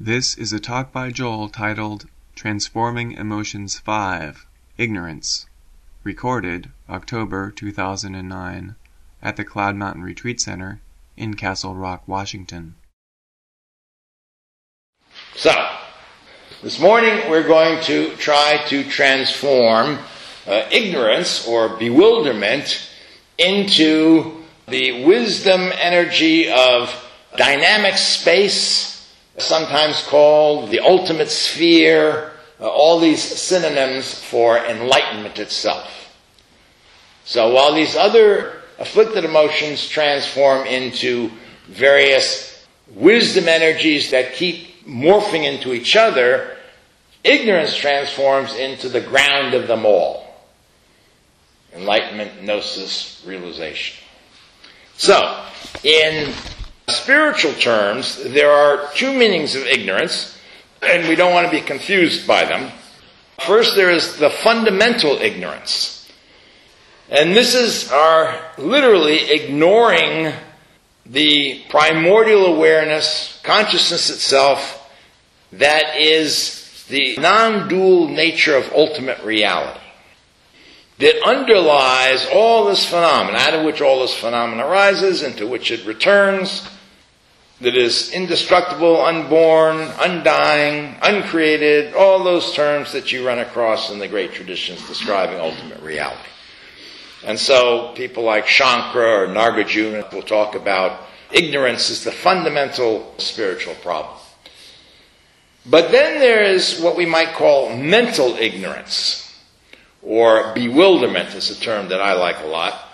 This is a talk by Joel titled Transforming Emotions 5 Ignorance, recorded October 2009 at the Cloud Mountain Retreat Center in Castle Rock, Washington. So, this morning we're going to try to transform uh, ignorance or bewilderment into the wisdom energy of dynamic space sometimes called the ultimate sphere, uh, all these synonyms for enlightenment itself. So while these other afflicted emotions transform into various wisdom energies that keep morphing into each other, ignorance transforms into the ground of them all. Enlightenment, gnosis, realization. So, in spiritual terms, there are two meanings of ignorance, and we don't want to be confused by them. First, there is the fundamental ignorance. And this is our literally ignoring the primordial awareness, consciousness itself, that is the non dual nature of ultimate reality. That underlies all this phenomena, out of which all this phenomena arises, into which it returns, that is indestructible, unborn, undying, uncreated, all those terms that you run across in the great traditions describing ultimate reality. And so people like Shankara or Nagarjuna will talk about ignorance is the fundamental spiritual problem. But then there is what we might call mental ignorance, or bewilderment is a term that I like a lot,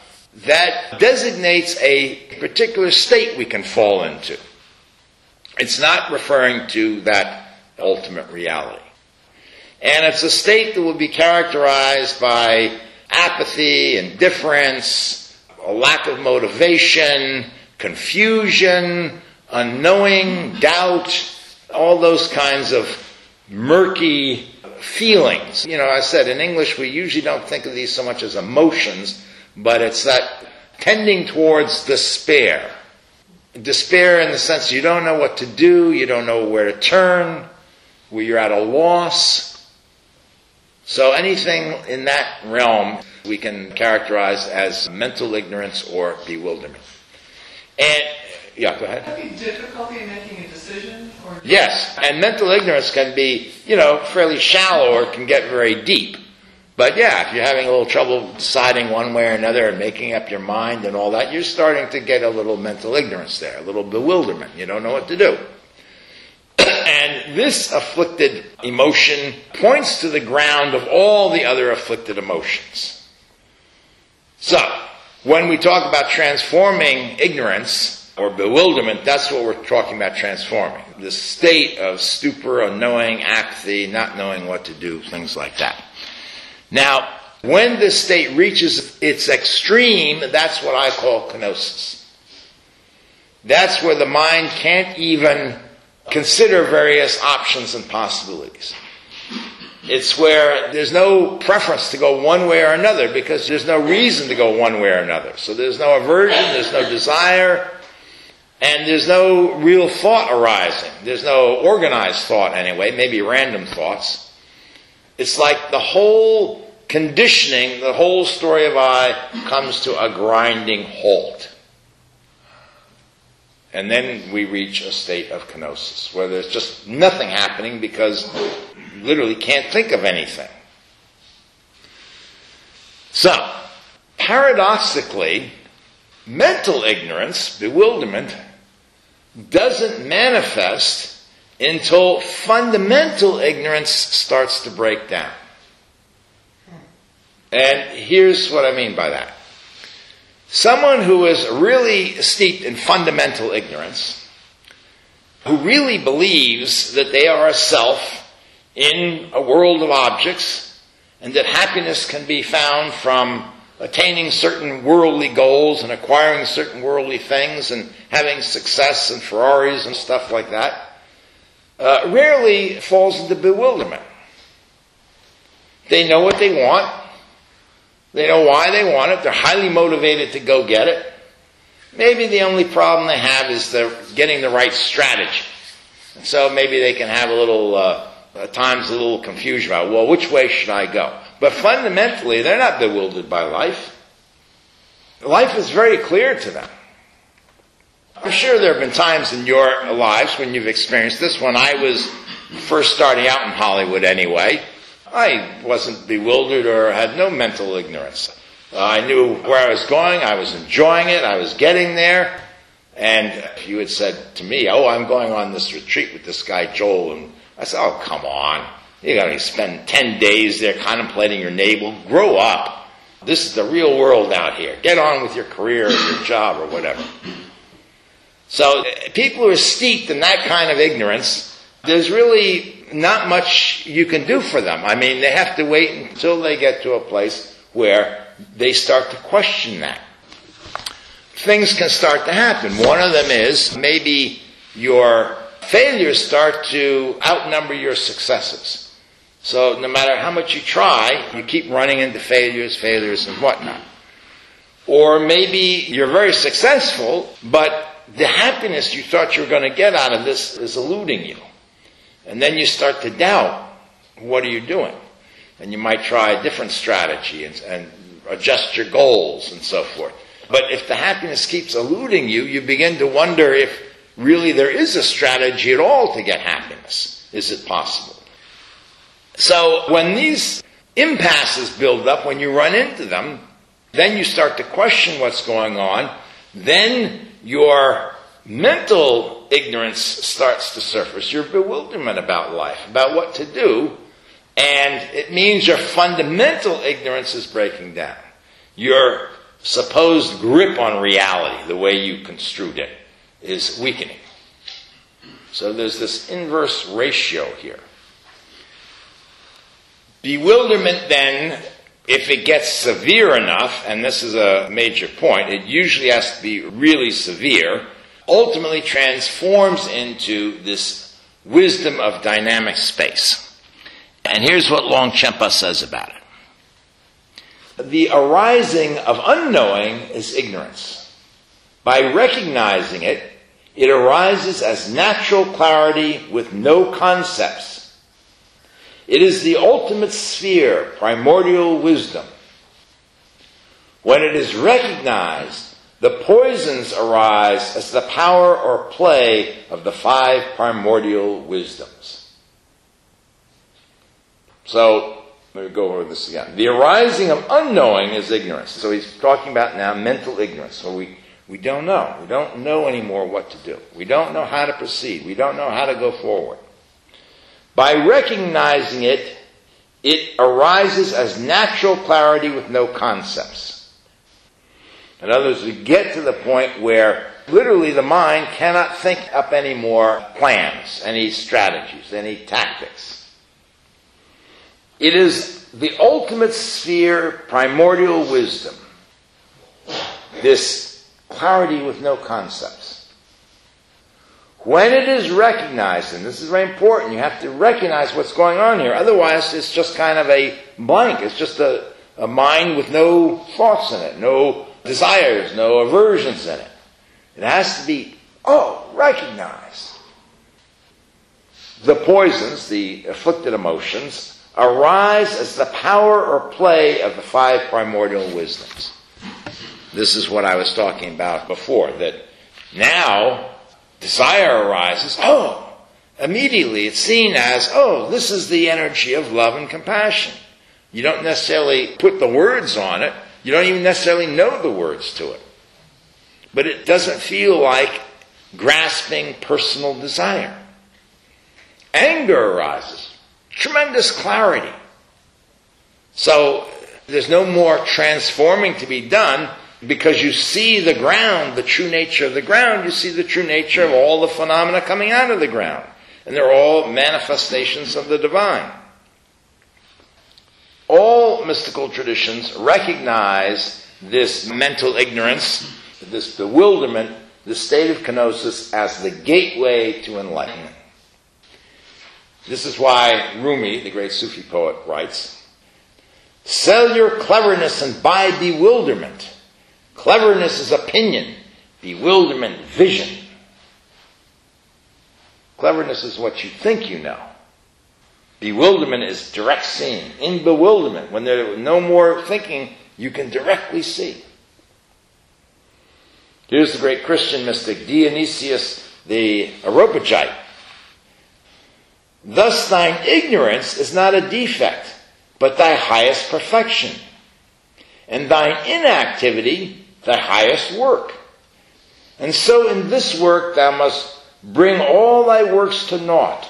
that designates a particular state we can fall into. It's not referring to that ultimate reality. And it's a state that will be characterized by apathy, indifference, a lack of motivation, confusion, unknowing, doubt, all those kinds of murky feelings. You know, I said in English we usually don't think of these so much as emotions, but it's that tending towards despair despair in the sense you don't know what to do, you don't know where to turn, where you're at a loss. So anything in that realm we can characterize as mental ignorance or bewilderment. And yeah, go ahead. Difficulty in making a decision? Or yes, and mental ignorance can be, you know, fairly shallow or can get very deep. But yeah, if you're having a little trouble deciding one way or another and making up your mind and all that, you're starting to get a little mental ignorance there, a little bewilderment. You don't know what to do. and this afflicted emotion points to the ground of all the other afflicted emotions. So, when we talk about transforming ignorance or bewilderment, that's what we're talking about transforming. The state of stupor, unknowing, apathy, not knowing what to do, things like that. Now, when this state reaches its extreme, that's what I call kenosis. That's where the mind can't even consider various options and possibilities. It's where there's no preference to go one way or another because there's no reason to go one way or another. So there's no aversion, there's no desire, and there's no real thought arising. There's no organized thought anyway, maybe random thoughts. It's like the whole conditioning, the whole story of I comes to a grinding halt. And then we reach a state of kenosis, where there's just nothing happening because you literally can't think of anything. So, paradoxically, mental ignorance, bewilderment, doesn't manifest until fundamental ignorance starts to break down. And here's what I mean by that. Someone who is really steeped in fundamental ignorance, who really believes that they are a self in a world of objects, and that happiness can be found from attaining certain worldly goals and acquiring certain worldly things and having success and Ferraris and stuff like that, uh, rarely falls into bewilderment. They know what they want. They know why they want it. They're highly motivated to go get it. Maybe the only problem they have is they're getting the right strategy. And so maybe they can have a little, uh, at times a little confusion about, well, which way should I go? But fundamentally, they're not bewildered by life. Life is very clear to them. I'm sure there have been times in your lives when you've experienced this. When I was first starting out in Hollywood anyway, I wasn't bewildered or had no mental ignorance. I knew where I was going, I was enjoying it, I was getting there, and you had said to me, Oh, I'm going on this retreat with this guy Joel, and I said, Oh, come on. You gotta spend 10 days there contemplating your navel. Grow up. This is the real world out here. Get on with your career or your job or whatever. So, uh, people who are steeped in that kind of ignorance, there's really not much you can do for them. I mean, they have to wait until they get to a place where they start to question that. Things can start to happen. One of them is maybe your failures start to outnumber your successes. So no matter how much you try, you keep running into failures, failures, and whatnot. Or maybe you're very successful, but the happiness you thought you were going to get out of this is eluding you. And then you start to doubt, what are you doing? And you might try a different strategy and, and adjust your goals and so forth. But if the happiness keeps eluding you, you begin to wonder if really there is a strategy at all to get happiness. Is it possible? So when these impasses build up, when you run into them, then you start to question what's going on. Then your mental ignorance starts to surface, your bewilderment about life, about what to do, and it means your fundamental ignorance is breaking down. Your supposed grip on reality, the way you construed it, is weakening. So there's this inverse ratio here. Bewilderment then, if it gets severe enough, and this is a major point, it usually has to be really severe, ultimately transforms into this wisdom of dynamic space. And here's what Longchenpa says about it. The arising of unknowing is ignorance. By recognizing it, it arises as natural clarity with no concepts. It is the ultimate sphere, primordial wisdom. When it is recognized, the poisons arise as the power or play of the five primordial wisdoms. So, let me go over this again. The arising of unknowing is ignorance. So he's talking about now mental ignorance. So we, we don't know. We don't know anymore what to do. We don't know how to proceed. We don't know how to go forward. By recognizing it, it arises as natural clarity with no concepts. In other words, we get to the point where literally the mind cannot think up any more plans, any strategies, any tactics. It is the ultimate sphere, primordial wisdom. This clarity with no concepts. When it is recognized, and this is very important, you have to recognize what's going on here. Otherwise, it's just kind of a blank. It's just a, a mind with no thoughts in it, no desires, no aversions in it. It has to be, oh, recognized. The poisons, the afflicted emotions, arise as the power or play of the five primordial wisdoms. This is what I was talking about before, that now desire arises. Oh, immediately it's seen as, oh, this is the energy of love and compassion. You don't necessarily put the words on it. You don't even necessarily know the words to it. But it doesn't feel like grasping personal desire. Anger arises tremendous clarity. So there's no more transforming to be done because you see the ground, the true nature of the ground, you see the true nature of all the phenomena coming out of the ground. And they're all manifestations of the divine. All mystical traditions recognize this mental ignorance, this bewilderment, the state of kenosis as the gateway to enlightenment. This is why Rumi, the great Sufi poet, writes Sell your cleverness and buy bewilderment. Cleverness is opinion, bewilderment, vision. Cleverness is what you think you know. Bewilderment is direct seeing. In bewilderment, when there's no more thinking, you can directly see. Here's the great Christian mystic Dionysius the Areopagite. Thus thine ignorance is not a defect, but thy highest perfection, and thine inactivity thy highest work. And so in this work thou must bring all thy works to naught,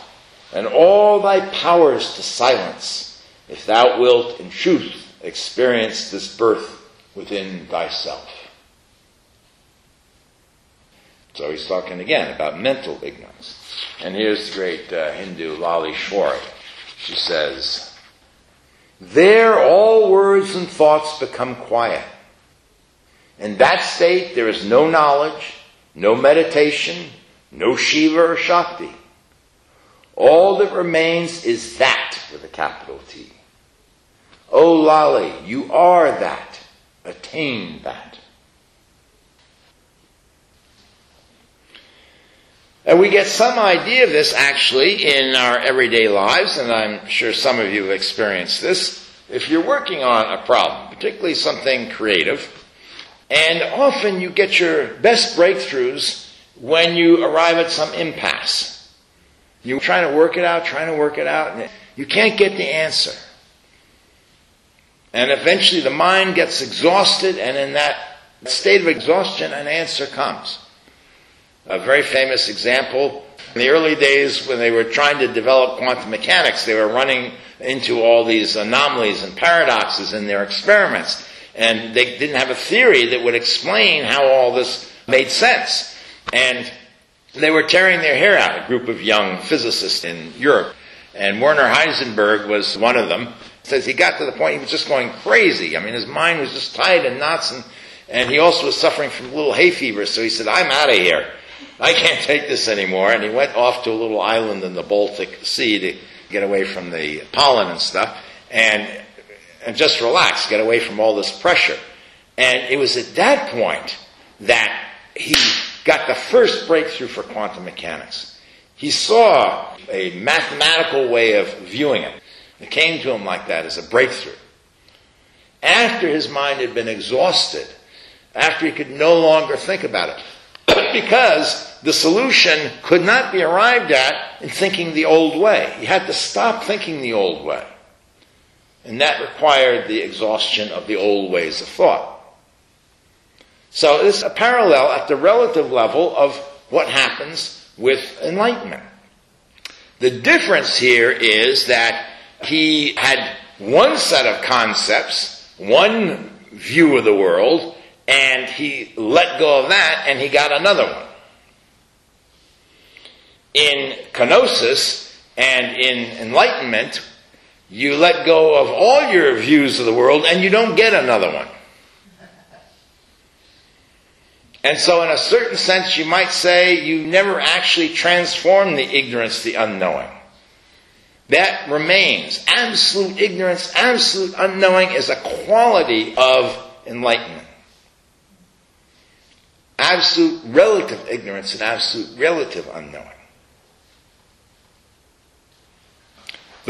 and all thy powers to silence, if thou wilt in truth experience this birth within thyself. So he's talking again about mental ignorance. And here's the great uh, Hindu Lalleshwari. She says, There all words and thoughts become quiet. In that state, there is no knowledge, no meditation, no Shiva or Shakti. All that remains is that with a capital T. Oh, o Lali, you are that. Attain that. And we get some idea of this actually in our everyday lives, and I'm sure some of you have experienced this. If you're working on a problem, particularly something creative, and often you get your best breakthroughs when you arrive at some impasse. You're trying to work it out, trying to work it out, and you can't get the answer. And eventually the mind gets exhausted, and in that state of exhaustion, an answer comes. A very famous example in the early days when they were trying to develop quantum mechanics, they were running into all these anomalies and paradoxes in their experiments. And they didn't have a theory that would explain how all this made sense. And they were tearing their hair out, a group of young physicists in Europe. And Werner Heisenberg was one of them. Says he got to the point he was just going crazy. I mean, his mind was just tied in knots, and, and he also was suffering from a little hay fever. So he said, "I'm out of here. I can't take this anymore." And he went off to a little island in the Baltic Sea to get away from the pollen and stuff, and and just relax, get away from all this pressure. And it was at that point that he got the first breakthrough for quantum mechanics. He saw a mathematical way of viewing it. It came to him like that as a breakthrough. After his mind had been exhausted, after he could no longer think about it, because the solution could not be arrived at in thinking the old way. He had to stop thinking the old way. And that required the exhaustion of the old ways of thought. So this is a parallel at the relative level of what happens with enlightenment. The difference here is that he had one set of concepts, one view of the world, and he let go of that and he got another one. In kenosis and in enlightenment, you let go of all your views of the world and you don't get another one. And so, in a certain sense, you might say you never actually transform the ignorance, the unknowing. That remains. Absolute ignorance, absolute unknowing is a quality of enlightenment. Absolute relative ignorance and absolute relative unknowing.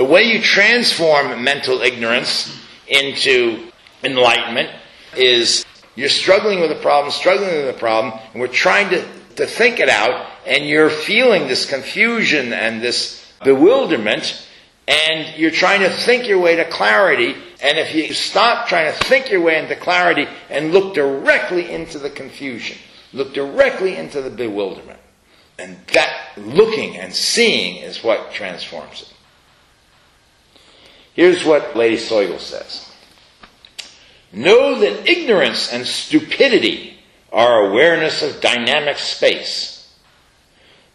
The way you transform mental ignorance into enlightenment is you're struggling with a problem, struggling with a problem, and we're trying to, to think it out, and you're feeling this confusion and this bewilderment, and you're trying to think your way to clarity, and if you stop trying to think your way into clarity and look directly into the confusion, look directly into the bewilderment, and that looking and seeing is what transforms it. Here's what Lady Tsogyal says. Know that ignorance and stupidity are awareness of dynamic space.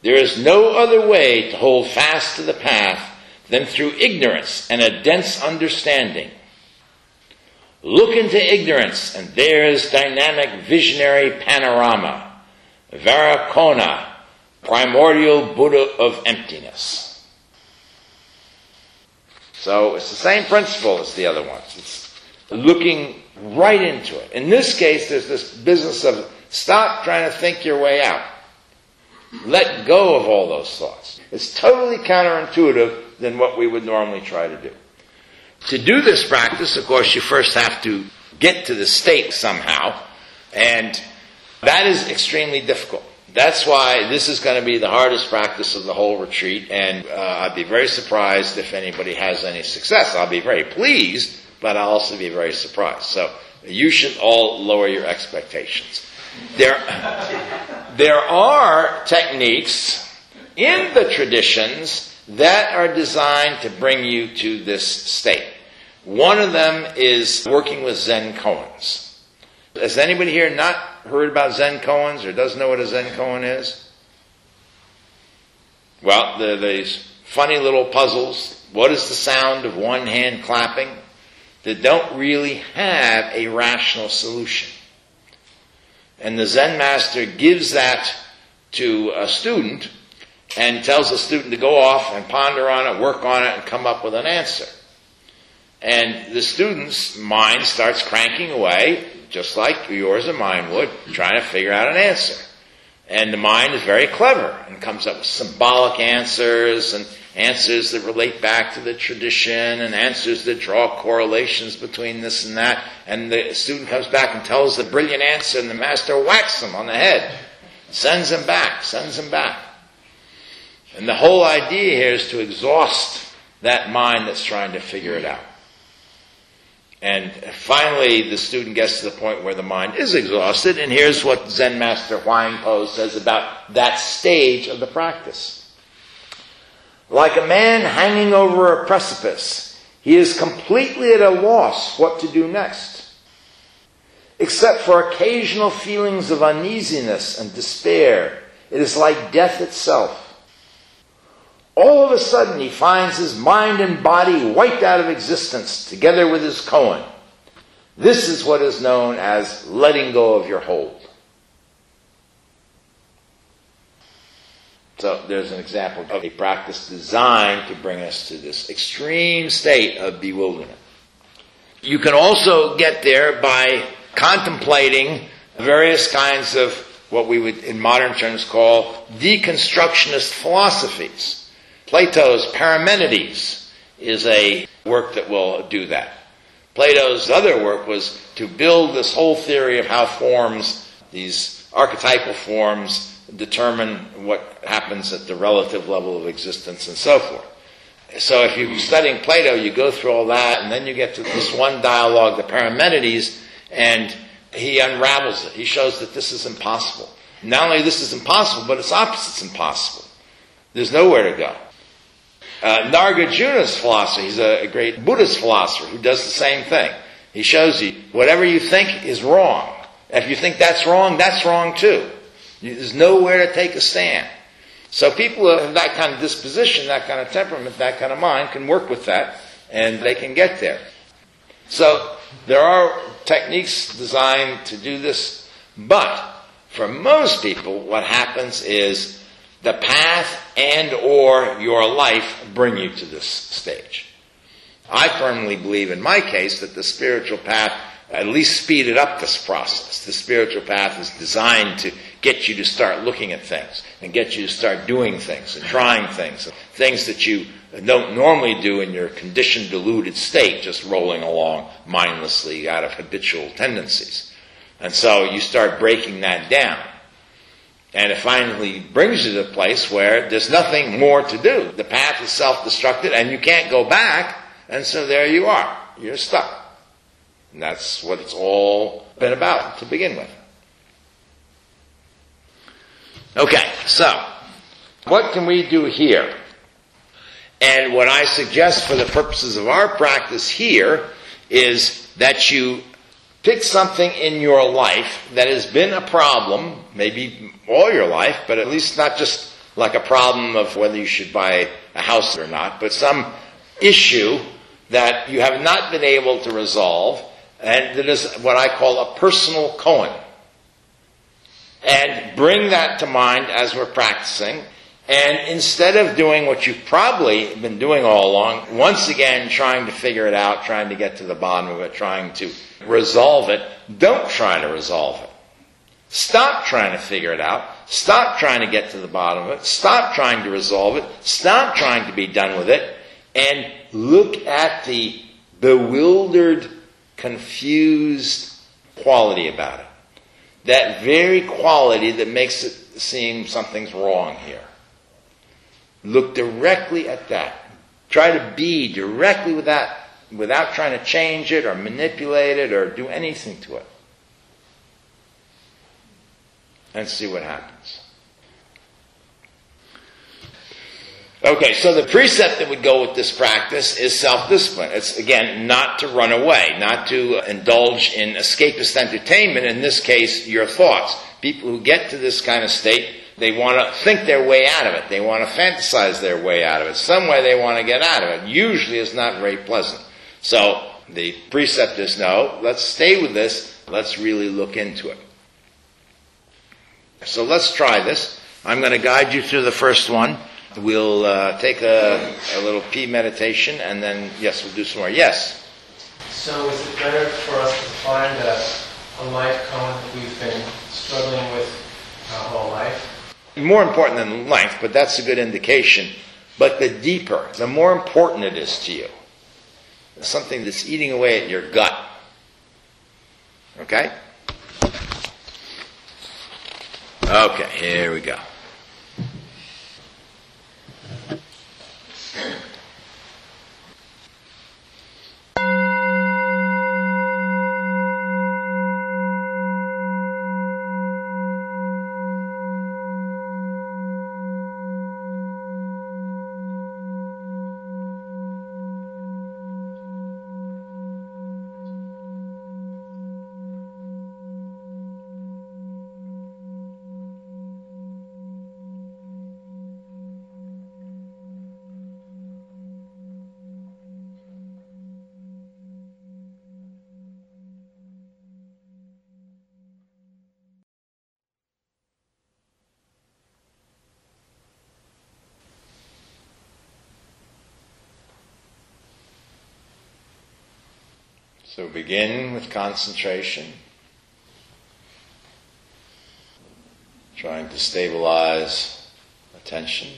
There is no other way to hold fast to the path than through ignorance and a dense understanding. Look into ignorance, and there is dynamic visionary panorama, Vairocana, primordial Buddha of emptiness. So it's the same principle as the other ones. It's looking right into it. In this case, there's this business of stop trying to think your way out. Let go of all those thoughts. It's totally counterintuitive than what we would normally try to do. To do this practice, of course, you first have to get to the state somehow, and that is extremely difficult. That's why this is going to be the hardest practice of the whole retreat, and uh, I'd be very surprised if anybody has any success. I'll be very pleased, but I'll also be very surprised. So you should all lower your expectations. There, there are techniques in the traditions that are designed to bring you to this state. One of them is working with Zen koans. Has anybody here not heard about Zen koans or doesn't know what a Zen koan is? Well, they're these funny little puzzles. What is the sound of one hand clapping? That don't really have a rational solution. And the Zen master gives that to a student and tells the student to go off and ponder on it, work on it, and come up with an answer. And the student's mind starts cranking away, just like yours and mine would, trying to figure out an answer. And the mind is very clever and comes up with symbolic answers and answers that relate back to the tradition and answers that draw correlations between this and that. And the student comes back and tells the brilliant answer and the master whacks him on the head, sends him back, sends him back. And the whole idea here is to exhaust that mind that's trying to figure it out. And finally, the student gets to the point where the mind is exhausted, and here's what Zen Master Huang Po says about that stage of the practice. Like a man hanging over a precipice, he is completely at a loss what to do next. Except for occasional feelings of uneasiness and despair, it is like death itself. All of a sudden, he finds his mind and body wiped out of existence together with his koan. This is what is known as letting go of your hold. So there's an example of a practice designed to bring us to this extreme state of bewilderment. You can also get there by contemplating various kinds of what we would in modern terms call deconstructionist philosophies. Plato's Parmenides is a work that will do that. Plato's other work was to build this whole theory of how forms, these archetypal forms, determine what happens at the relative level of existence and so forth. So if you're studying Plato, you go through all that, and then you get to this one dialogue, the Parmenides, and he unravels it. He shows that this is impossible. Not only this is impossible, but its opposite's impossible. There's nowhere to go. Uh, Nagarjuna's philosophy, he's a, a great Buddhist philosopher who does the same thing. He shows you whatever you think is wrong. If you think that's wrong, that's wrong too. There's nowhere to take a stand. So people who have that kind of disposition, that kind of temperament, that kind of mind can work with that and they can get there. So there are techniques designed to do this, but for most people, what happens is the path and or your life bring you to this stage. I firmly believe in my case that the spiritual path at least speeded up this process. The spiritual path is designed to get you to start looking at things and get you to start doing things and trying things, things that you don't normally do in your conditioned, deluded state, just rolling along mindlessly out of habitual tendencies. And so you start breaking that down. And it finally brings you to a place where there's nothing more to do. The path is self-destructed and you can't go back. And so there you are. You're stuck. And that's what it's all been about to begin with. Okay, so what can we do here? And what I suggest for the purposes of our practice here is that you pick something in your life that has been a problem, maybe all your life, but at least not just like a problem of whether you should buy a house or not, but some issue that you have not been able to resolve, and that is what I call a personal koan. And bring that to mind as we're practicing, and instead of doing what you've probably been doing all along, once again trying to figure it out, trying to get to the bottom of it, trying to resolve it, don't try to resolve it. Stop trying to figure it out. Stop trying to get to the bottom of it. Stop trying to resolve it. Stop trying to be done with it. And look at the bewildered, confused quality about it. That very quality that makes it seem something's wrong here. Look directly at that. Try to be directly with that without trying to change it or manipulate it or do anything to it. And see what happens. Okay, so the precept that would go with this practice is self-discipline. It's again not to run away, not to indulge in escapist entertainment, in this case, your thoughts. People who get to this kind of state, they want to think their way out of it. They want to fantasize their way out of it. Some way they want to get out of it. Usually it's not very pleasant. So the precept is no, let's stay with this, let's really look into it. So let's try this. I'm going to guide you through the first one. We'll uh, take a, a little P meditation and then, yes, we'll do some more. Yes? So is it better for us to find a, a life koan that we've been struggling with our whole life? More important than length, but that's a good indication. But the deeper, the more important it is to you something that's eating away at your gut. Okay? Okay, here we go. So begin with concentration, trying to stabilize attention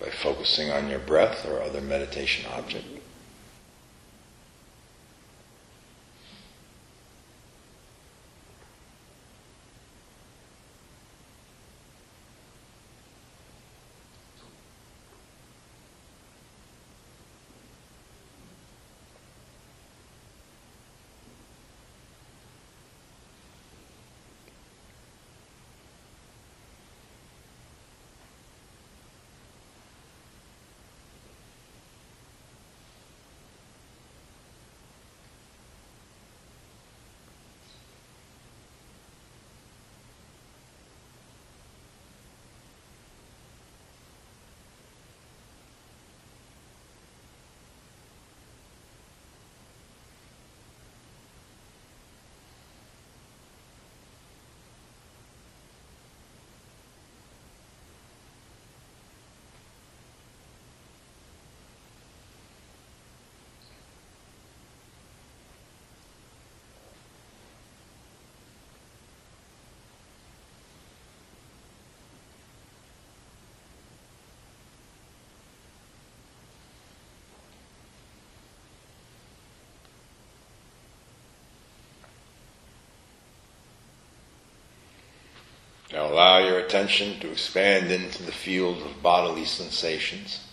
by focusing on your breath or other meditation object. Now allow your attention to expand into the field of bodily sensations.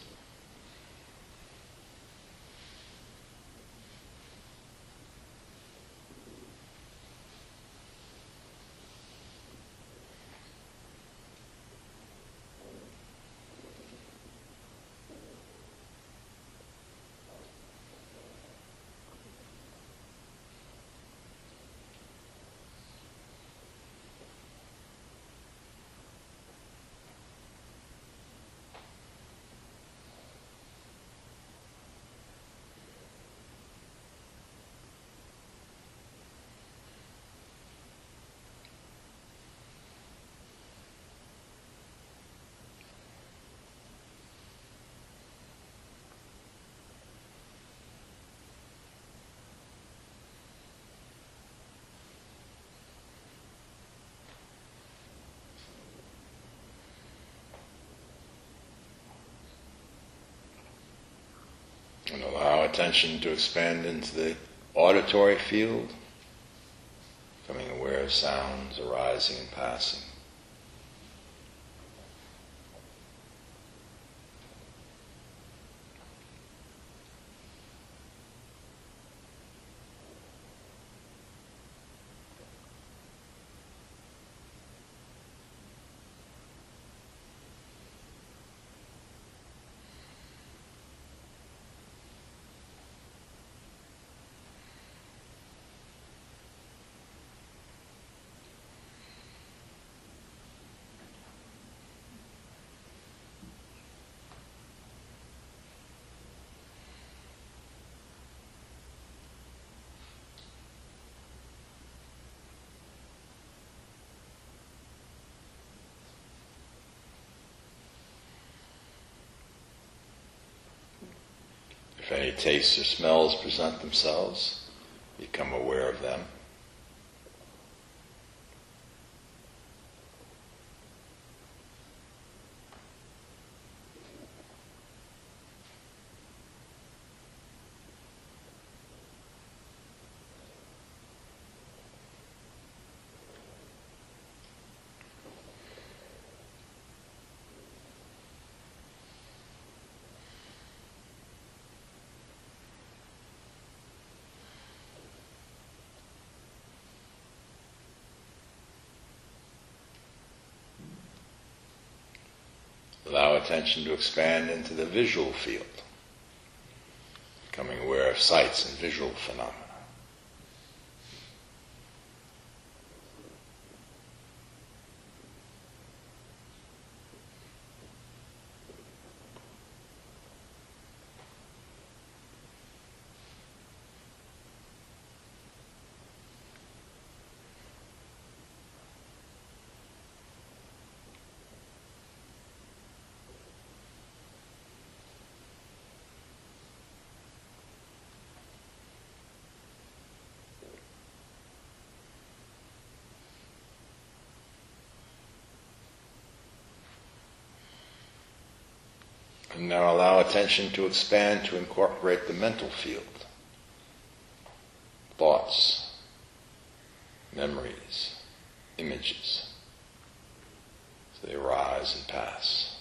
Attention to expand into the auditory field, becoming aware of sounds arising and passing. If any tastes or smells present themselves, become aware of them. Allow attention to expand into the visual field, becoming aware of sights and visual phenomena. And now allow attention to expand to incorporate the mental field. Thoughts, memories, images. So they arise and pass.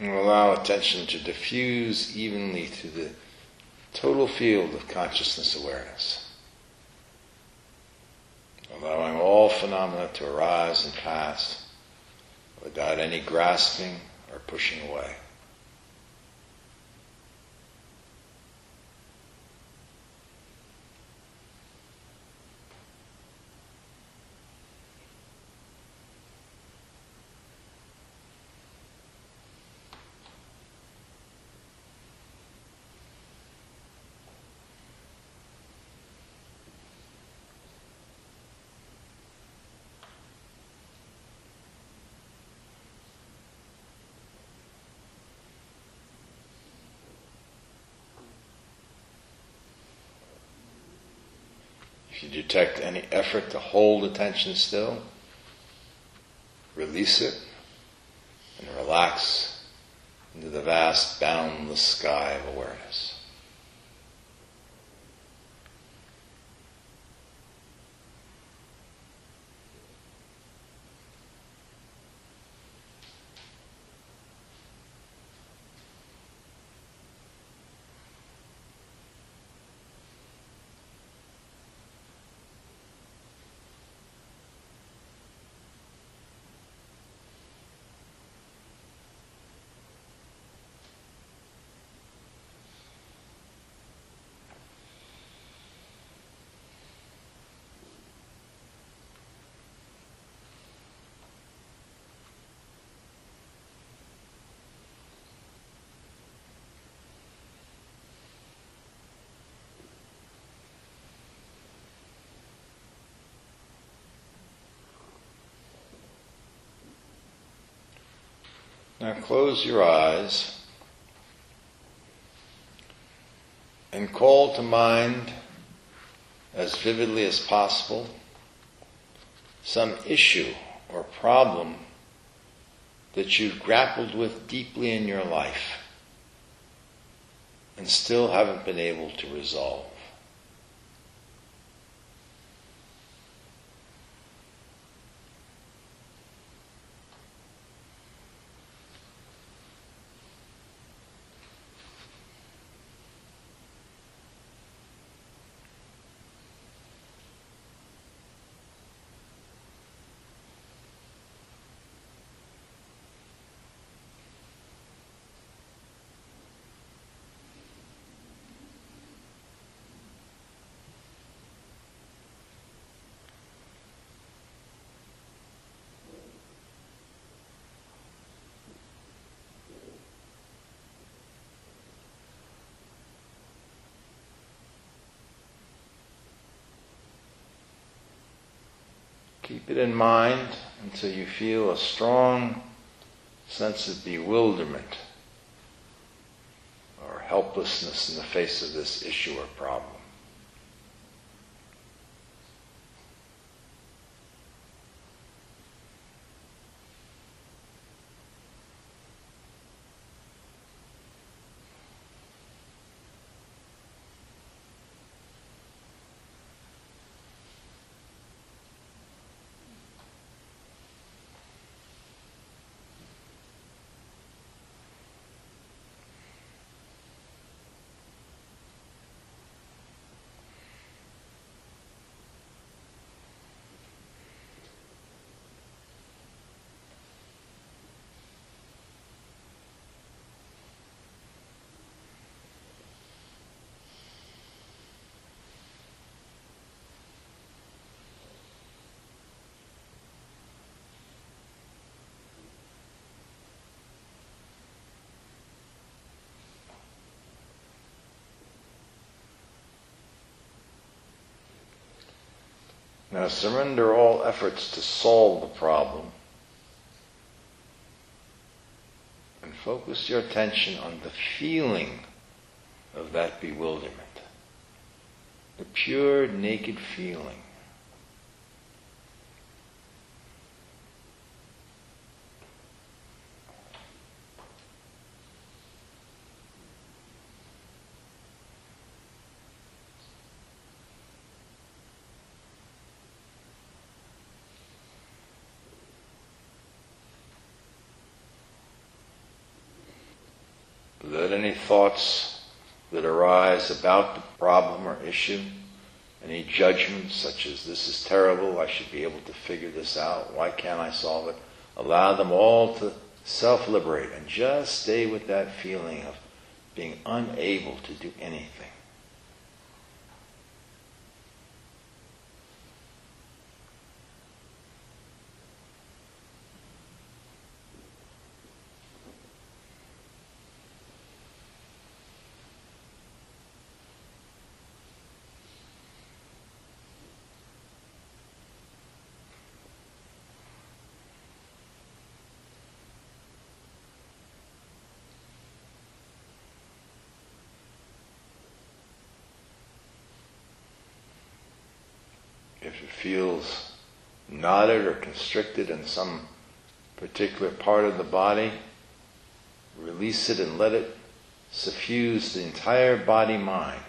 And attention to diffuse evenly through the total field of consciousness awareness. Allowing all phenomena to arise and pass without any grasping or pushing away. If you detect any effort to hold attention still, release it and relax into the vast, boundless sky of awareness. Now close your eyes and call to mind as vividly as possible some issue or problem that you've grappled with deeply in your life and still haven't been able to resolve. Keep it in mind until you feel a strong sense of bewilderment or helplessness in the face of this issue or problem. Now surrender all efforts to solve the problem and focus your attention on the feeling of that bewilderment. The pure, naked feeling. Let any thoughts that about the problem or issue, any judgments such as this is terrible, I should be able to figure this out, why can't I solve it, allow them all to self liberate and just stay with that feeling of being unable to do anything. If it feels knotted or constricted in some particular part of the body, release it and let it suffuse the entire body mind.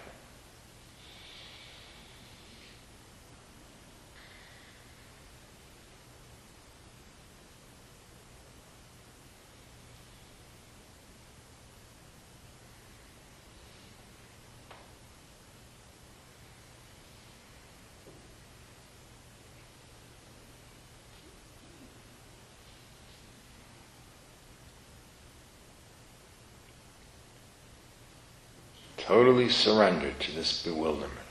Totally surrendered to this bewilderment.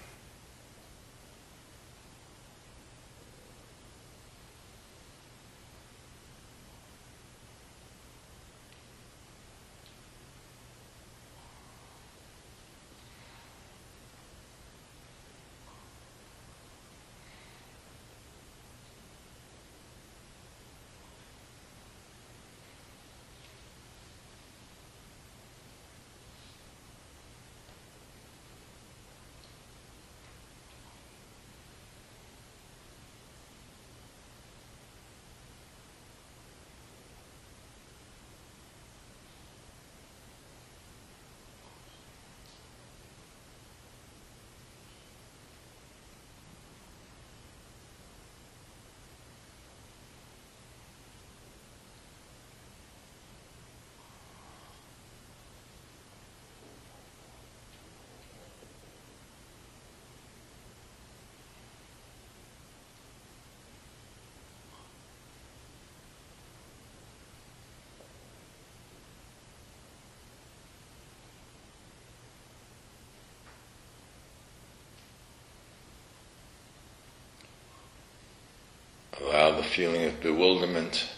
Allow the feeling of bewilderment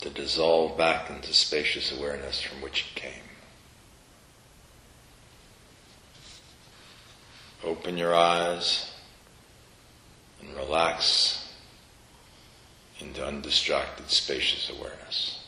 to dissolve back into spacious awareness from which it came. Open your eyes and relax into undistracted, spacious awareness.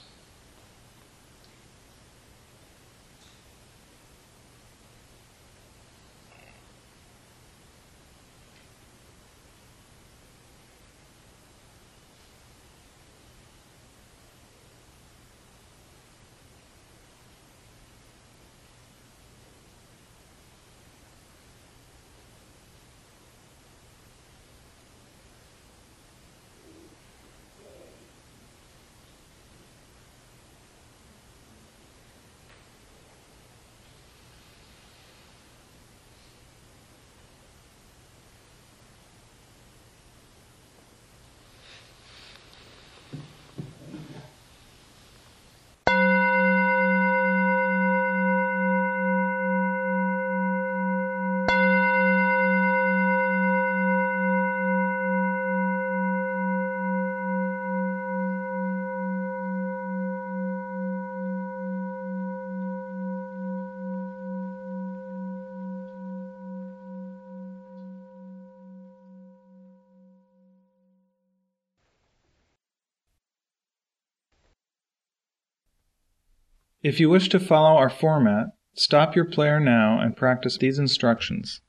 If you wish to follow our format, stop your player now and practice these instructions.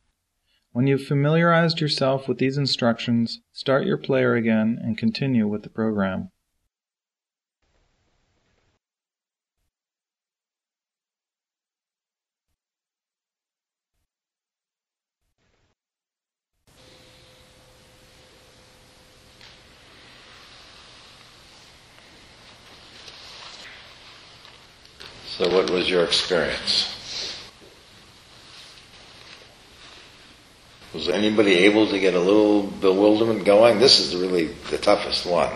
When you've familiarized yourself with these instructions, start your player again and continue with the program. So, what was your experience? Was anybody able to get a little bewilderment going? This is really the toughest one.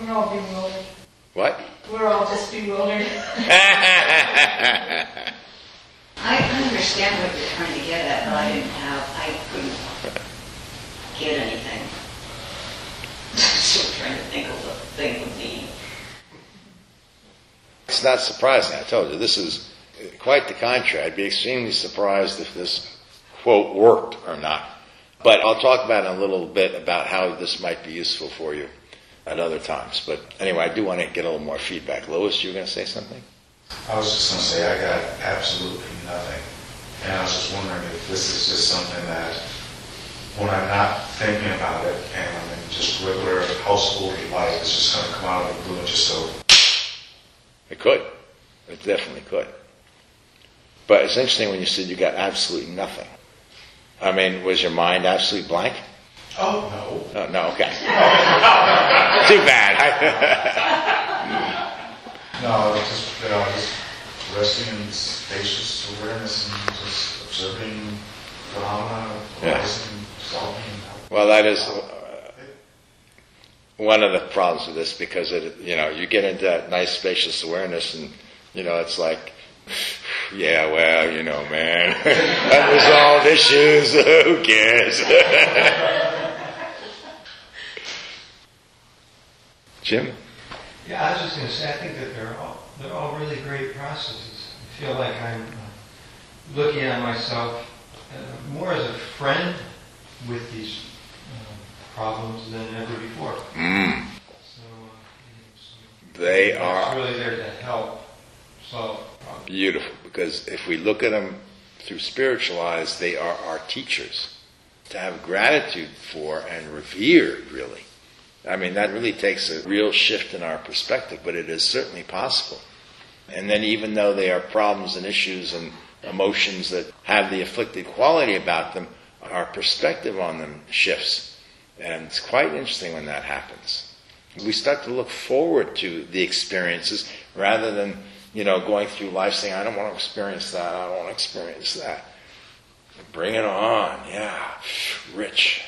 We're all bewildered. What? We're all just bewildered. I understand what you're trying to get at, but I didn't have, I couldn't get anything. Still trying to think of what the thing would mean. It's not surprising. I told you this is quite the contrary. I'd be extremely surprised if this quote worked or not. But I'll talk about in a little bit about how this might be useful for you at other times. But anyway, I do want to get a little more feedback. Lois, you were going to say something? I was just going to say I got absolutely nothing. And I was just wondering if this is just something that when I'm not thinking about it and I'm in just regular household life, it's just going to come out of the blue and just go, It could. It definitely could. But it's interesting when you said you got absolutely nothing. I mean, was your mind absolutely blank? oh no. Oh, no, okay. Too bad. No, I was just, you know, just resting in spacious awareness and just observing phenomena, arising, dissolving. well, that is uh, one of the problems with this because it, you know, you get into that nice spacious awareness and, you know, it's like, yeah, well, you know, man, unresolved issues, who cares? Jim? Yeah, I was just going to say, I think that they're all they're all really great processes. I feel like I'm uh, looking at myself uh, more as a friend with these uh, problems than ever before. Mm, So, uh, they are really there to help problems. beautiful because if we look at them through spiritual eyes, they are our teachers to have gratitude for and revered, really. I mean, that really takes a real shift in our perspective, but it is certainly possible. And then, even though they are problems and issues and emotions that have the afflicted quality about them, our perspective on them shifts. And it's quite interesting when that happens. We start to look forward to the experiences rather than, you know, going through life saying, I don't want to experience that, I don't want to experience that. Bring it on, yeah, rich.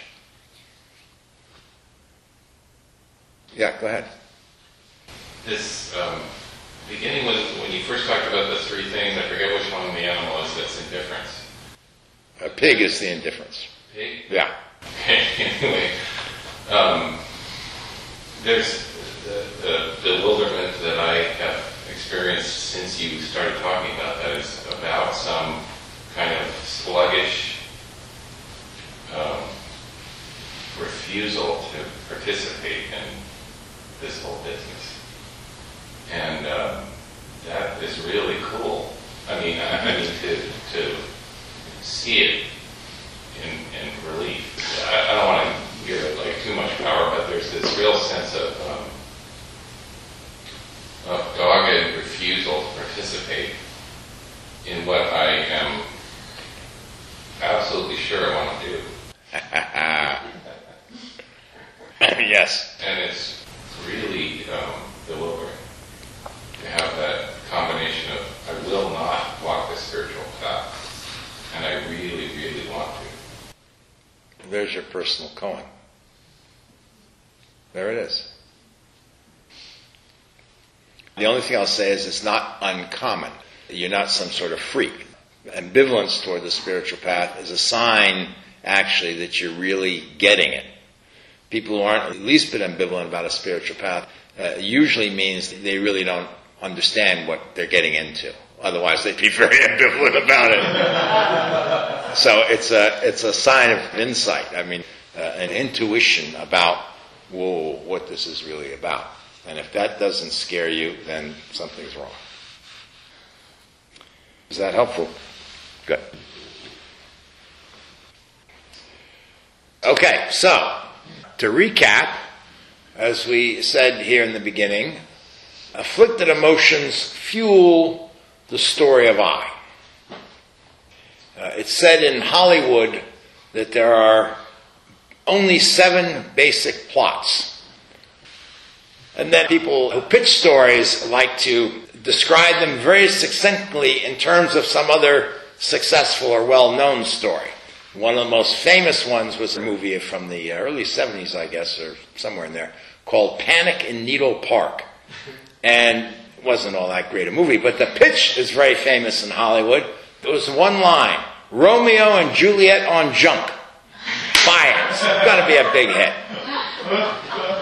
Yeah, go ahead. This um, beginning with when you first talked about the three things, I forget which one the animal is that's indifference. A pig is the indifference. Pig? Yeah. Okay, anyway, um, there's the, the bewilderment that I have experienced since you started talking about that is about some kind of sluggish um, refusal to participate in this whole business. And um, that is really cool. I mean, I, mean to, to see it in, in relief. I, I don't want to give it like too much power, but there's this real sense of, um, of dogged refusal to participate in what I am absolutely sure I want to do. yes. And it's really um, bewildering to have that combination of I will not walk the spiritual path, and I really, really want to. There's your personal koan. There it is. The only thing I'll say is it's not uncommon. You're not some sort of freak. Ambivalence toward the spiritual path is a sign, actually, that you're really getting it. People who aren't at least bit ambivalent about a spiritual path uh, usually means they really don't understand what they're getting into. Otherwise, they'd be very ambivalent about it. so it's a it's a sign of insight. I mean, uh, an intuition about whoa, what this is really about. And if that doesn't scare you, then something's wrong. Is that helpful? Good. Okay, so to recap, as we said here in the beginning, afflicted emotions fuel the story of I. Uh, it's said in Hollywood that there are only seven basic plots. And then people who pitch stories like to describe them very succinctly in terms of some other successful or well known story. One of the most famous ones was a movie from the uh, early 70s, I guess, or somewhere in there, called Panic in Needle Park. And it wasn't all that great a movie, but the pitch is very famous in Hollywood. It was one line Romeo and Juliet on junk. It. It's going to be a big hit.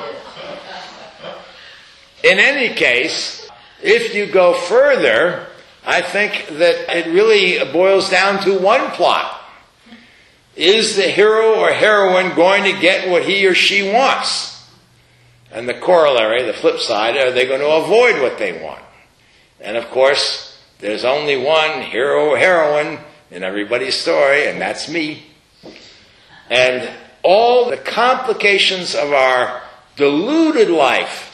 In any case, if you go further, I think that it really boils down to one plot. Is the hero or heroine going to get what he or she wants? And the corollary, the flip side, are they going to avoid what they want? And of course, there's only one hero or heroine in everybody's story, and that's me. And all the complications of our deluded life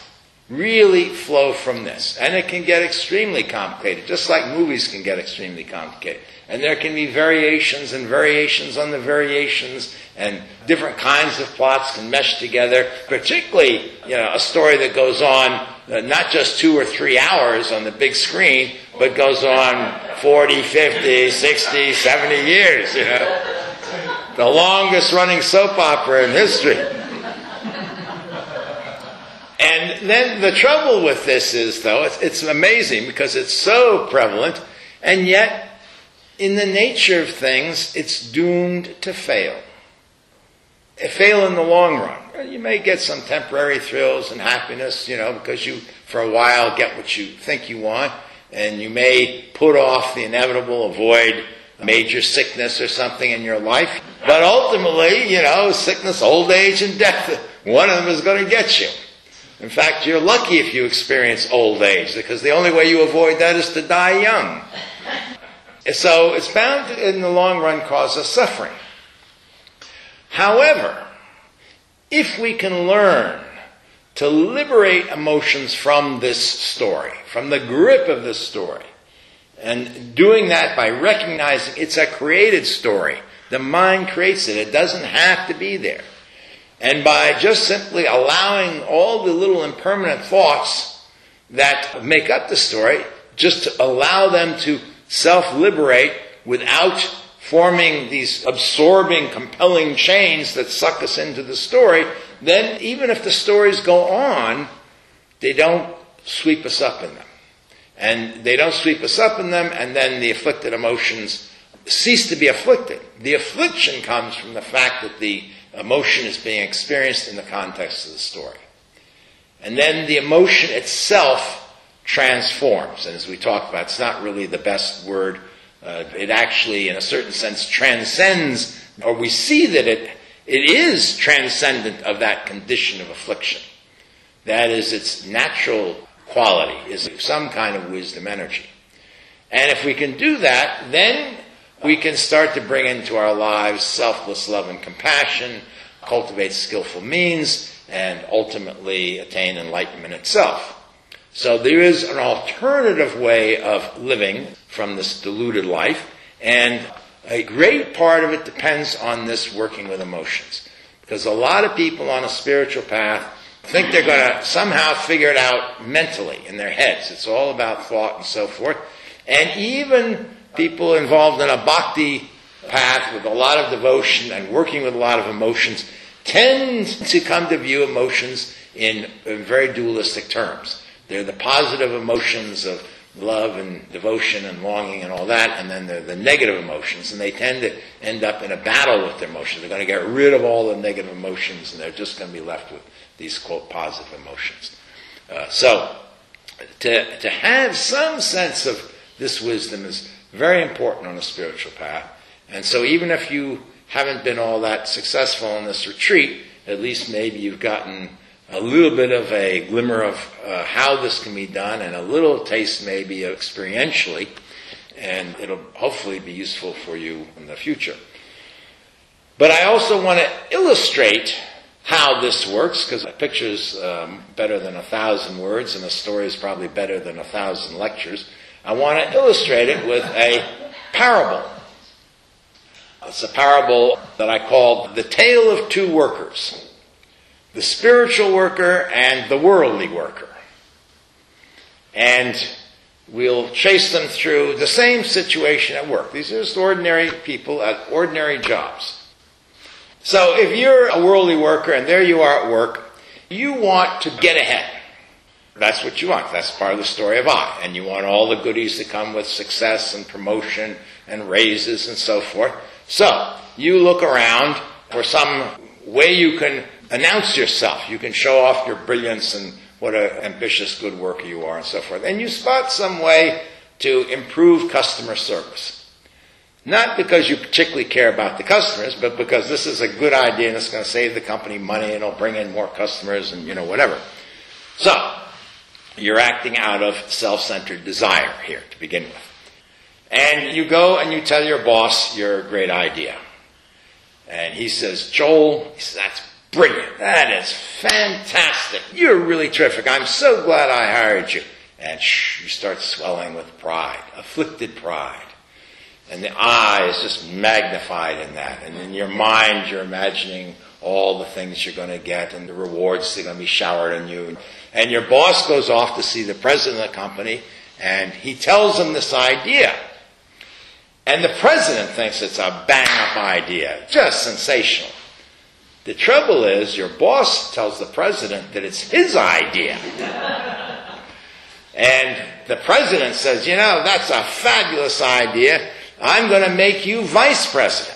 really flow from this. And it can get extremely complicated, just like movies can get extremely complicated. And there can be variations and variations on the variations, and different kinds of plots can mesh together, particularly, you know, a story that goes on uh, not just two or three hours on the big screen, but goes on 40, 50, 60, 70 years, you know. The longest running soap opera in history. And then the trouble with this is, though, it's, it's, amazing because it's so prevalent, and yet, in the nature of things, it's doomed to fail. It fail in the long run. You may get some temporary thrills and happiness, you know, because you, for a while, get what you think you want, and you may put off the inevitable, avoid major sickness or something in your life. But ultimately, you know, sickness, old age, and death, one of them is going to get you. In fact, you're lucky if you experience old age, because the only way you avoid that is to die young. So it's bound to, in the long run, cause us suffering. However, if we can learn to liberate emotions from this story, from the grip of this story, and doing that by recognizing it's a created story, the mind creates it, it doesn't have to be there. And by just simply allowing all the little impermanent thoughts that make up the story, just to allow them to self liberate without forming these absorbing, compelling chains that suck us into the story, then even if the stories go on, they don't sweep us up in them. And they don't sweep us up in them, and then the afflicted emotions cease to be afflicted. The affliction comes from the fact that the emotion is being experienced in the context of the story. And then the emotion itself transforms. And as we talked about, it's not really the best word. Uh, it actually, in a certain sense, transcends, or we see that it, it is transcendent of that condition of affliction. That is, its natural quality is some kind of wisdom energy. And if we can do that, then we can start to bring into our lives selfless love and compassion, cultivate skillful means, and ultimately attain enlightenment itself. So there is an alternative way of living from this deluded life, and a great part of it depends on this working with emotions. Because a lot of people on a spiritual path think they're going to somehow figure it out mentally in their heads. It's all about thought and so forth. And even people involved in a bhakti path with a lot of devotion and working with a lot of emotions tend to come to view emotions in very dualistic terms. They're the positive emotions of love and devotion and longing and all that, and then they're the negative emotions, and they tend to end up in a battle with their emotions. They're going to get rid of all the negative emotions, and they're just going to be left with these quote positive emotions. Uh, so, to, to have some sense of this wisdom is very important on a spiritual path. And so, even if you haven't been all that successful in this retreat, at least maybe you've gotten a little bit of a glimmer of uh, how this can be done and a little taste maybe experientially, and it'll hopefully be useful for you in the future. But I also want to illustrate how this works because a picture is um, better than a thousand words and a story is probably better than a thousand lectures. I want to illustrate it with a parable. It's a parable that I call The Tale of Two Workers the spiritual worker and the worldly worker. And we'll chase them through the same situation at work. These are just ordinary people at ordinary jobs. So if you're a worldly worker and there you are at work, you want to get ahead. That's what you want. That's part of the story of I. And you want all the goodies that come with success and promotion and raises and so forth. So you look around for some way you can announce yourself. You can show off your brilliance and what an ambitious, good worker you are and so forth. And you spot some way to improve customer service. Not because you particularly care about the customers, but because this is a good idea and it's going to save the company money and it'll bring in more customers and, you know, whatever. So, you're acting out of self-centered desire here to begin with. And you go and you tell your boss your great idea. And he says, Joel, he says, that's brilliant. That is fantastic. You're really terrific. I'm so glad I hired you. And shh, you start swelling with pride, afflicted pride. And the I is just magnified in that. And in your mind, you're imagining all the things you're going to get and the rewards that are going to be showered on you. And your boss goes off to see the president of the company and he tells him this idea. And the president thinks it's a bang up idea. Just sensational. The trouble is, your boss tells the president that it's his idea. and the president says, you know, that's a fabulous idea. I'm going to make you vice president.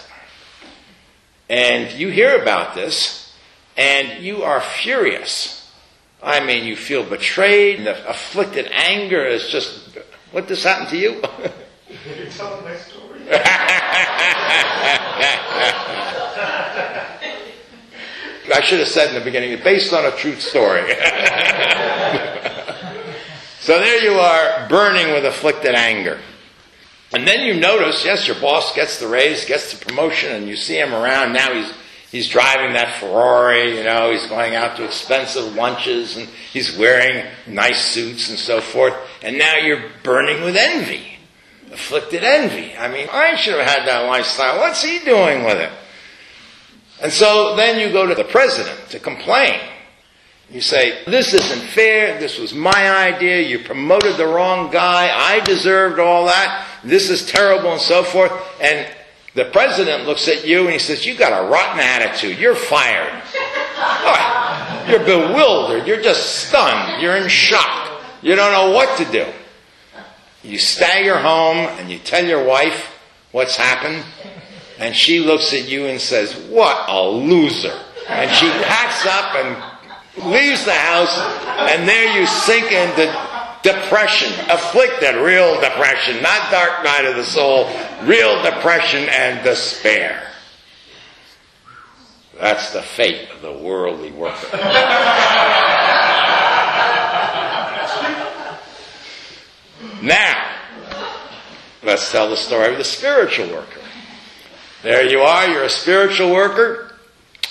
And you hear about this, and you are furious. I mean, you feel betrayed, and the afflicted anger is just, what this happened to you? You're telling my story. I should have said in the beginning, based on a true story. so there you are, burning with afflicted anger. And then you notice, yes, your boss gets the raise, gets the promotion, and you see him around. Now he's he's driving that Ferrari, you know, he's going out to expensive lunches and he's wearing nice suits and so forth. And now you're burning with envy. Afflicted envy. I mean, I should have had that lifestyle. What's he doing with it? And so then you go to the president to complain. You say, this isn't fair, this was my idea, you promoted the wrong guy, I deserved all that, this is terrible and so forth. And the president looks at you and he says, you got a rotten attitude, you're fired. You're bewildered, you're just stunned, you're in shock, you don't know what to do. You stagger home and you tell your wife what's happened, and she looks at you and says, What a loser. And she packs up and leaves the house, and there you sink into depression, afflicted, real depression, not dark night of the soul, real depression and despair. That's the fate of the worldly worker. now, let's tell the story of the spiritual worker. There you are, you're a spiritual worker,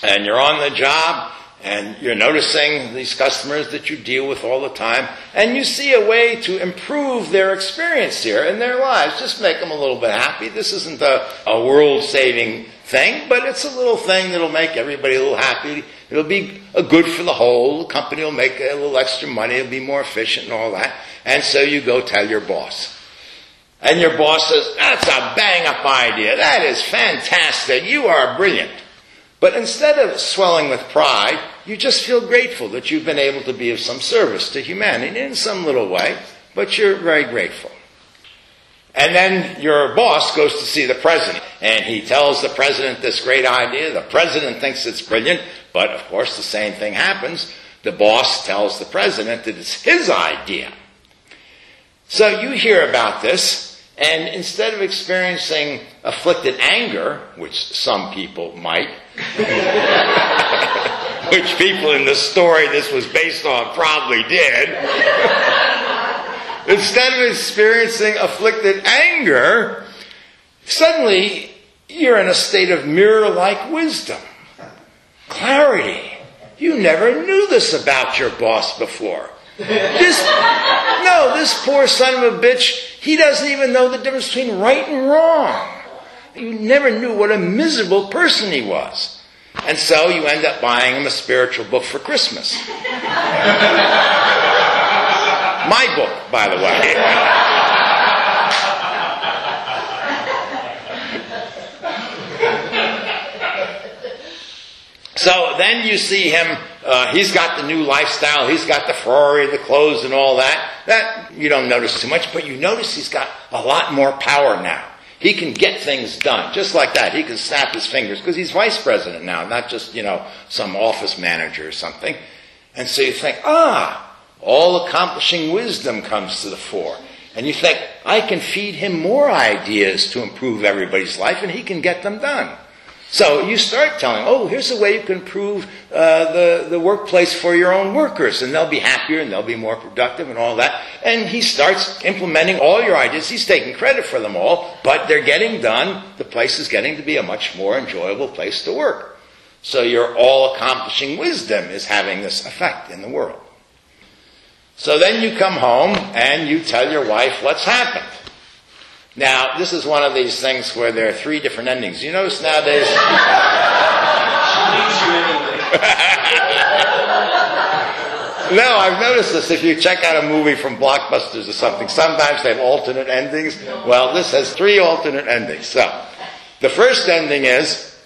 and you're on the job, and you're noticing these customers that you deal with all the time, and you see a way to improve their experience here in their lives. Just make them a little bit happy. This isn't a, a world saving thing, but it's a little thing that'll make everybody a little happy. It'll be a good for the whole. The company will make a little extra money. It'll be more efficient and all that. And so you go tell your boss. And your boss says, that's a bang up idea. That is fantastic. You are brilliant. But instead of swelling with pride, you just feel grateful that you've been able to be of some service to humanity in some little way, but you're very grateful. And then your boss goes to see the president, and he tells the president this great idea. The president thinks it's brilliant, but of course the same thing happens. The boss tells the president that it's his idea. So you hear about this, and instead of experiencing afflicted anger, which some people might, which people in the story this was based on probably did, instead of experiencing afflicted anger, suddenly you're in a state of mirror like wisdom, clarity. You never knew this about your boss before. This, no, this poor son of a bitch, he doesn't even know the difference between right and wrong. Never knew what a miserable person he was. And so you end up buying him a spiritual book for Christmas. My book, by the way. So then you see him, uh, he's got the new lifestyle, he's got the Ferrari, the clothes, and all that. That you don't notice too much, but you notice he's got a lot more power now. He can get things done, just like that. He can snap his fingers, because he's vice president now, not just, you know, some office manager or something. And so you think, ah, all accomplishing wisdom comes to the fore. And you think, I can feed him more ideas to improve everybody's life, and he can get them done. So you start telling, oh, here's a way you can improve uh, the, the workplace for your own workers, and they'll be happier and they'll be more productive and all that. And he starts implementing all your ideas. He's taking credit for them all, but they're getting done. The place is getting to be a much more enjoyable place to work. So your all accomplishing wisdom is having this effect in the world. So then you come home and you tell your wife what's happened. Now, this is one of these things where there are three different endings. You notice nowadays. no, I've noticed this. If you check out a movie from Blockbusters or something, sometimes they have alternate endings. Well, this has three alternate endings. So, the first ending is,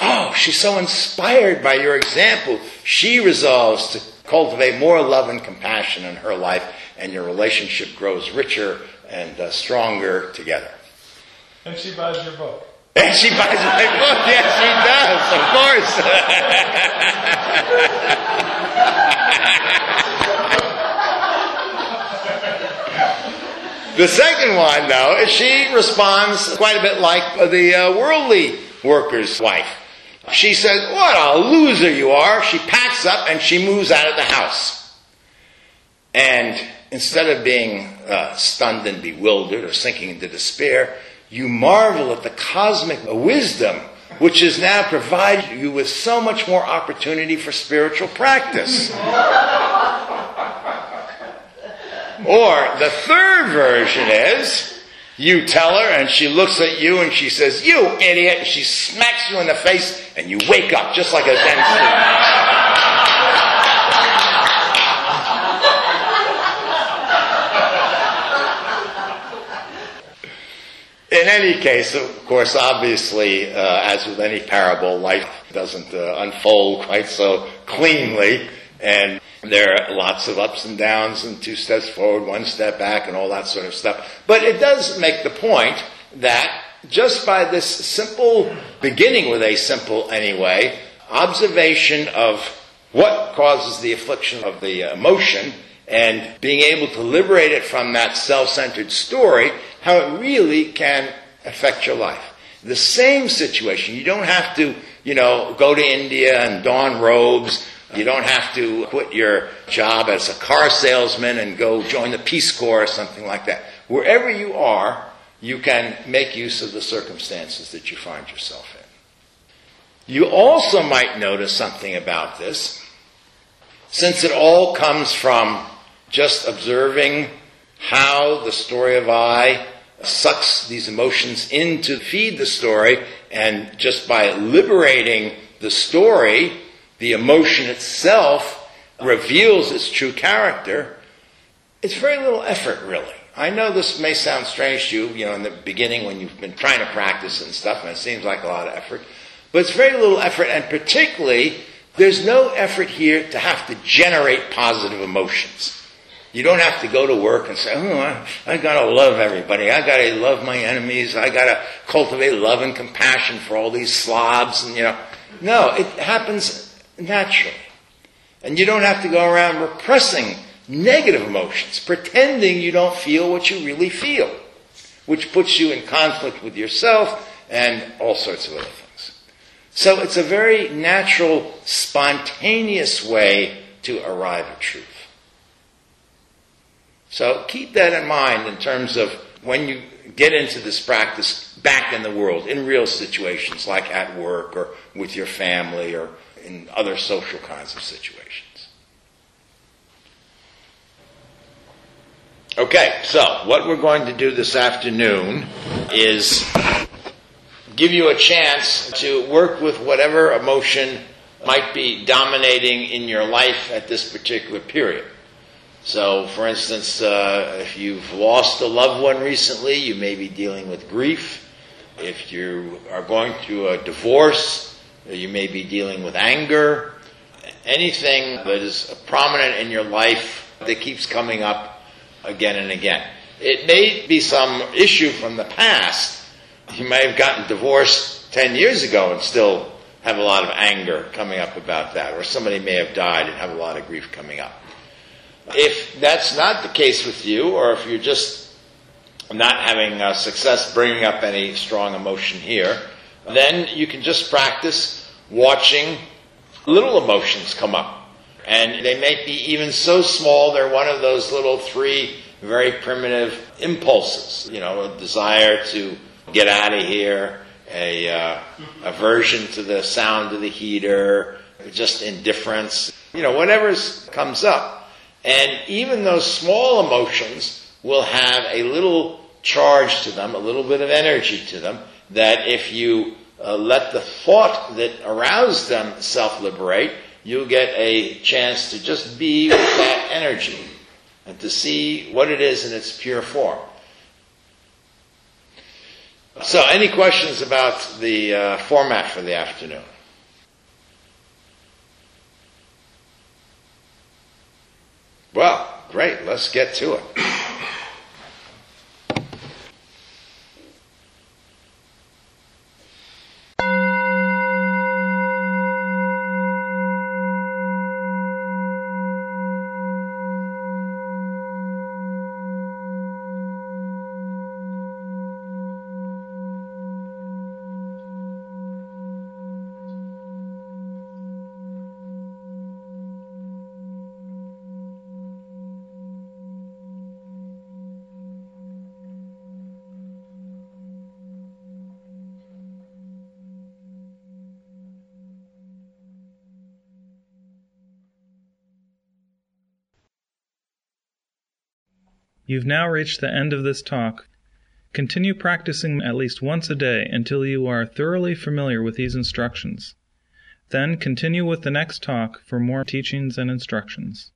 oh, she's so inspired by your example. She resolves to cultivate more love and compassion in her life, and your relationship grows richer and uh, stronger together. And she buys your book. And she buys my book. Yes, she does, of course. the second one, though, is she responds quite a bit like the uh, worldly worker's wife. She says, What a loser you are. She packs up and she moves out of the house. And instead of being uh, stunned and bewildered or sinking into despair, you marvel at the cosmic wisdom which has now provided you with so much more opportunity for spiritual practice. or the third version is you tell her and she looks at you and she says, You idiot! And she smacks you in the face and you wake up just like a Zen. In any case, of course, obviously, uh, as with any parable, life doesn't uh, unfold quite so cleanly. And There are lots of ups and downs and two steps forward, one step back, and all that sort of stuff. But it does make the point that just by this simple beginning with a simple anyway, observation of what causes the affliction of the emotion and being able to liberate it from that self-centered story, how it really can affect your life. The same situation. You don't have to, you know, go to India and don robes. You don't have to quit your job as a car salesman and go join the Peace Corps or something like that. Wherever you are, you can make use of the circumstances that you find yourself in. You also might notice something about this, since it all comes from just observing how the story of I sucks these emotions in to feed the story, and just by liberating the story, the emotion itself reveals its true character. It's very little effort, really. I know this may sound strange to you, you know, in the beginning when you've been trying to practice and stuff, and it seems like a lot of effort. But it's very little effort, and particularly, there's no effort here to have to generate positive emotions. You don't have to go to work and say, oh, I, I gotta love everybody. I gotta love my enemies. I gotta cultivate love and compassion for all these slobs and, you know. No, it happens naturally. And you don't have to go around repressing negative emotions, pretending you don't feel what you really feel, which puts you in conflict with yourself and all sorts of other things. So it's a very natural, spontaneous way to arrive at truth. So keep that in mind in terms of when you get into this practice back in the world, in real situations like at work or with your family or in other social kinds of situations. Okay, so what we're going to do this afternoon is give you a chance to work with whatever emotion might be dominating in your life at this particular period. So, for instance, uh, if you've lost a loved one recently, you may be dealing with grief. If you are going through a divorce, you may be dealing with anger. Anything that is prominent in your life that keeps coming up again and again. It may be some issue from the past. You may have gotten divorced 10 years ago and still have a lot of anger coming up about that, or somebody may have died and have a lot of grief coming up. If that's not the case with you, or if you're just not having uh, success bringing up any strong emotion here, then you can just practice watching little emotions come up. And they may be even so small, they're one of those little three very primitive impulses. You know, a desire to get out of here, a uh, aversion to the sound of the heater, just indifference, you know, whatever comes up. And even those small emotions will have a little charge to them, a little bit of energy to them, that if you uh, let the thought that aroused them self liberate, you'll get a chance to just be with that energy and to see what it is in its pure form. So, any questions about the uh, format for the afternoon? Well, great. Let's get to it. You've now reached the end of this talk. Continue practicing at least once a day until you are thoroughly familiar with these instructions. Then continue with the next talk for more teachings and instructions.